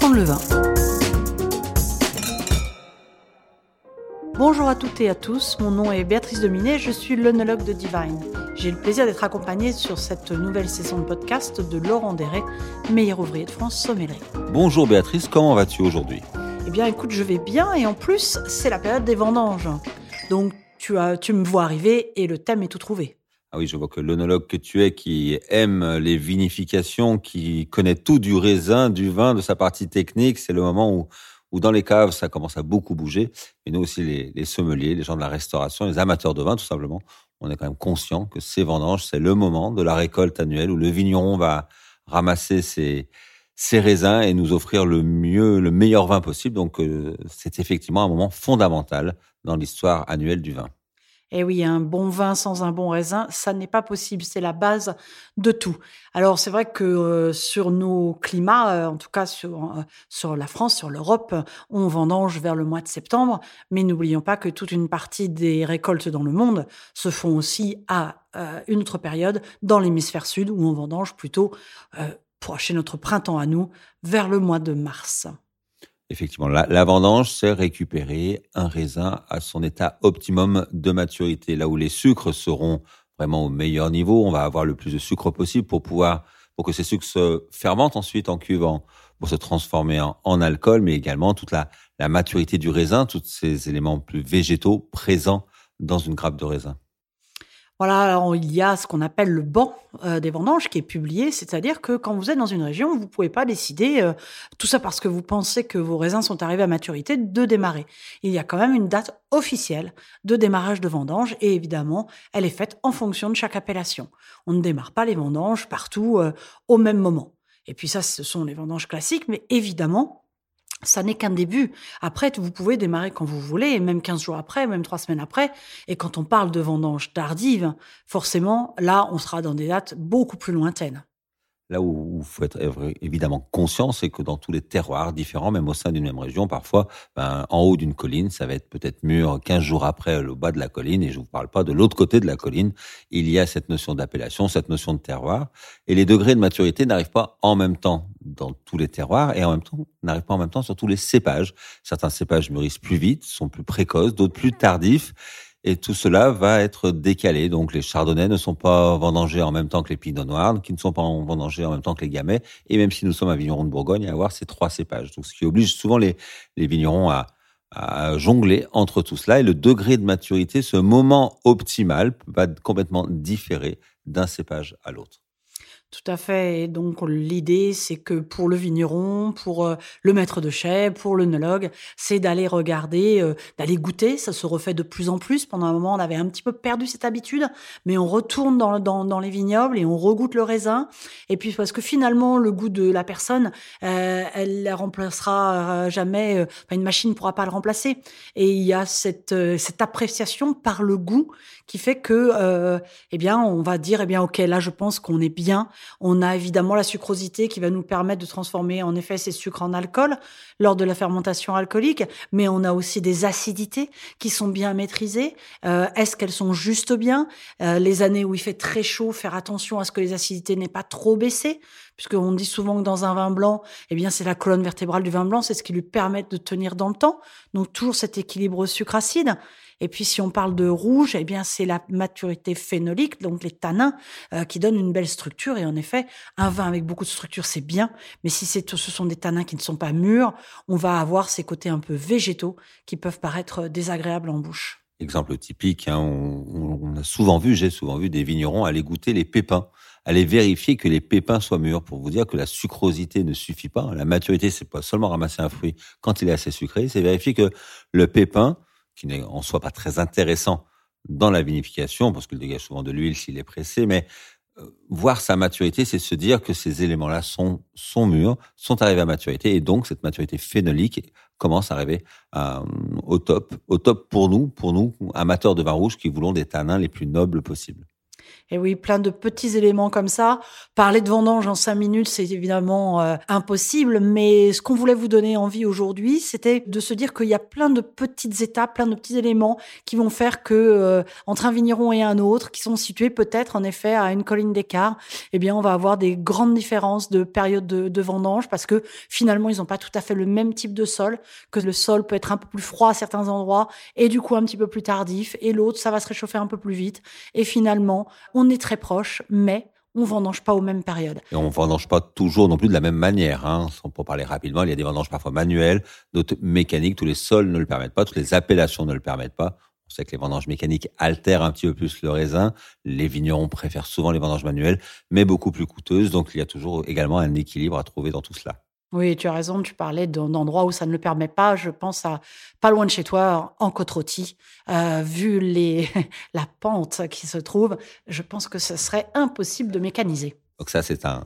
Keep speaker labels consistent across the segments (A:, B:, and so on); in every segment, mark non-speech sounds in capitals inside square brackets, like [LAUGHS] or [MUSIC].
A: Apprendre le vin. Bonjour à toutes et à tous, mon nom est Béatrice Dominé, je suis l'œnologue de Divine. J'ai le plaisir d'être accompagnée sur cette nouvelle saison de podcast de Laurent Deret, meilleur ouvrier de France sommellerie.
B: Bonjour Béatrice, comment vas-tu aujourd'hui?
A: Eh bien écoute, je vais bien et en plus, c'est la période des vendanges. Donc tu, as, tu me vois arriver et le thème est tout trouvé.
B: Ah oui, je vois que l'onologue que tu es, qui aime les vinifications, qui connaît tout du raisin, du vin, de sa partie technique, c'est le moment où, où dans les caves, ça commence à beaucoup bouger. Et nous aussi, les, les sommeliers, les gens de la restauration, les amateurs de vin, tout simplement, on est quand même conscient que ces vendanges, c'est le moment de la récolte annuelle où le vigneron va ramasser ses, ses raisins et nous offrir le mieux, le meilleur vin possible. Donc, euh, c'est effectivement un moment fondamental dans l'histoire annuelle du vin.
A: Eh oui, un bon vin sans un bon raisin, ça n'est pas possible. C'est la base de tout. Alors c'est vrai que euh, sur nos climats, euh, en tout cas sur, euh, sur la France, sur l'Europe, on vendange vers le mois de septembre. Mais n'oublions pas que toute une partie des récoltes dans le monde se font aussi à une autre période dans l'hémisphère sud où on vendange plutôt pour chez notre printemps à nous vers le mois de mars.
B: Effectivement, la, vendange, c'est récupérer un raisin à son état optimum de maturité, là où les sucres seront vraiment au meilleur niveau. On va avoir le plus de sucre possible pour pouvoir, pour que ces sucres se fermentent ensuite en cuvant, pour se transformer en, alcool, mais également toute la, la maturité du raisin, tous ces éléments plus végétaux présents dans une grappe de raisin.
A: Voilà, il y a ce qu'on appelle le banc euh, des vendanges qui est publié, c'est-à-dire que quand vous êtes dans une région, vous pouvez pas décider, euh, tout ça parce que vous pensez que vos raisins sont arrivés à maturité, de démarrer. Il y a quand même une date officielle de démarrage de vendange et évidemment, elle est faite en fonction de chaque appellation. On ne démarre pas les vendanges partout euh, au même moment. Et puis ça, ce sont les vendanges classiques, mais évidemment, ça n'est qu'un début. Après, vous pouvez démarrer quand vous voulez, même 15 jours après, même 3 semaines après. Et quand on parle de vendange tardive, forcément, là, on sera dans des dates beaucoup plus lointaines.
B: Là où il faut être évidemment conscient, c'est que dans tous les terroirs différents, même au sein d'une même région, parfois, ben, en haut d'une colline, ça va être peut-être mûr 15 jours après le bas de la colline, et je ne vous parle pas de l'autre côté de la colline. Il y a cette notion d'appellation, cette notion de terroir, et les degrés de maturité n'arrivent pas en même temps dans tous les terroirs, et en même temps, n'arrivent pas en même temps sur tous les cépages. Certains cépages mûrissent plus vite, sont plus précoces, d'autres plus tardifs. Et tout cela va être décalé. Donc les chardonnays ne sont pas vendangés en même temps que les pinots noirs, qui ne sont pas vendangés en même temps que les gamay. Et même si nous sommes un vigneron de Bourgogne, à avoir ces trois cépages. Donc ce qui oblige souvent les, les vignerons à, à jongler entre tout cela. Et le degré de maturité, ce moment optimal, va complètement différer d'un cépage à l'autre.
A: Tout à fait. Et donc l'idée, c'est que pour le vigneron, pour euh, le maître de chai, pour l'œnologue, c'est d'aller regarder, euh, d'aller goûter. Ça se refait de plus en plus. Pendant un moment, on avait un petit peu perdu cette habitude, mais on retourne dans, les vignobles et on regoute le raisin. Et puis parce que finalement, le goût de la personne, euh, elle la remplacera jamais. Une machine ne pourra pas le remplacer. Et il y a cette, cette appréciation par le goût qui fait que, eh bien, on va dire, eh bien, ok, là, je pense qu'on est bien on a évidemment la sucrosité qui va nous permettre de transformer en effet ces sucres en alcool lors de la fermentation alcoolique, mais on a aussi des acidités qui sont bien maîtrisées. Euh, est-ce qu'elles sont juste bien? Euh, Les années où il fait très chaud, faire attention à ce que les acidités n'aient pas trop baissé, puisqu'on dit souvent que dans un vin blanc, eh bien c'est la colonne vertébrale du vin blanc, c'est ce qui lui permet de tenir dans le temps. Donc toujours cet équilibre sucre-acide. Et puis si on parle de rouge, eh bien c'est la maturité phénolique, donc les tanins, euh, qui donnent une belle structure. Et en effet, un vin avec beaucoup de structure, c'est bien. Mais si ce sont des tanins qui ne sont pas mûrs, on va avoir ces côtés un peu végétaux qui peuvent paraître désagréables en bouche.
B: Exemple typique, hein, on, a souvent vu, j'ai souvent vu des vignerons aller goûter les pépins aller vérifier que les pépins soient mûrs pour vous dire que la sucrosité ne suffit pas. La maturité, c'est pas seulement ramasser un fruit quand il est assez sucré, c'est vérifier que le pépin qui n'est en soi pas très intéressant dans la vinification, parce qu'il dégage souvent de l'huile s'il est pressé, mais euh, voir sa maturité, c'est se dire que ces éléments-là sont, mûrs, sont arrivés à maturité, et donc cette maturité phénolique commence à arriver euh, au top, au top pour nous, pour nous, amateurs de vin rouge qui voulons des tanins les plus nobles possibles.
A: Et oui, plein de petits éléments comme ça. Parler de vendange en cinq minutes, c'est évidemment euh, impossible, mais ce qu'on voulait vous donner envie aujourd'hui, c'était de se dire qu'il y a plein de petites étapes, plein de petits éléments qui vont faire que euh, entre un vigneron et un autre, qui sont situés peut-être en effet à une colline d'écart, eh bien, on va avoir des grandes différences de période de, de vendange parce que finalement, ils n'ont pas tout à fait le même type de sol, que le sol peut être un peu plus froid à certains endroits et du coup un petit peu plus tardif, et l'autre, ça va se réchauffer un peu plus vite. Et finalement, on est très proche, mais on vendange pas aux mêmes périodes.
B: Et on vendange pas toujours non plus de la même manière. Hein. Pour parler rapidement, il y a des vendanges parfois manuelles, d'autres mécaniques. Tous les sols ne le permettent pas, toutes les appellations ne le permettent pas. On sait que les vendanges mécaniques altèrent un petit peu plus le raisin. Les vignerons préfèrent souvent les vendanges manuelles, mais beaucoup plus coûteuses. Donc il y a toujours également un équilibre à trouver dans tout cela.
A: Oui, tu as raison, tu parlais d'endroits où ça ne le permet pas. Je pense à pas loin de chez toi, en côte euh, vu les, [LAUGHS] la pente qui se trouve, je pense que ce serait impossible de mécaniser.
B: Donc ça, c'est un,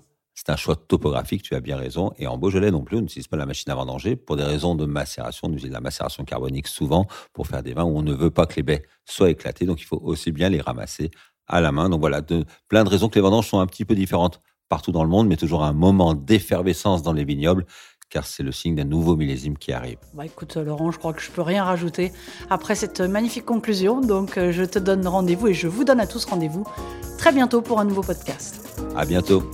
B: un choix topographique, tu as bien raison. Et en Beaujolais non plus, on n'utilise pas la machine à vendanger pour des raisons de macération. On utilise la macération carbonique souvent pour faire des vins où on ne veut pas que les baies soient éclatées. Donc il faut aussi bien les ramasser à la main. Donc voilà, plein de raisons que les vendanges sont un petit peu différentes partout dans le monde, mais toujours un moment d'effervescence dans les vignobles car c'est le signe d'un nouveau millésime qui arrive.
A: Bah écoute Laurent, je crois que je peux rien rajouter après cette magnifique conclusion. Donc euh, je te donne rendez-vous et je vous donne à tous rendez-vous très bientôt pour un nouveau podcast.
B: À bientôt.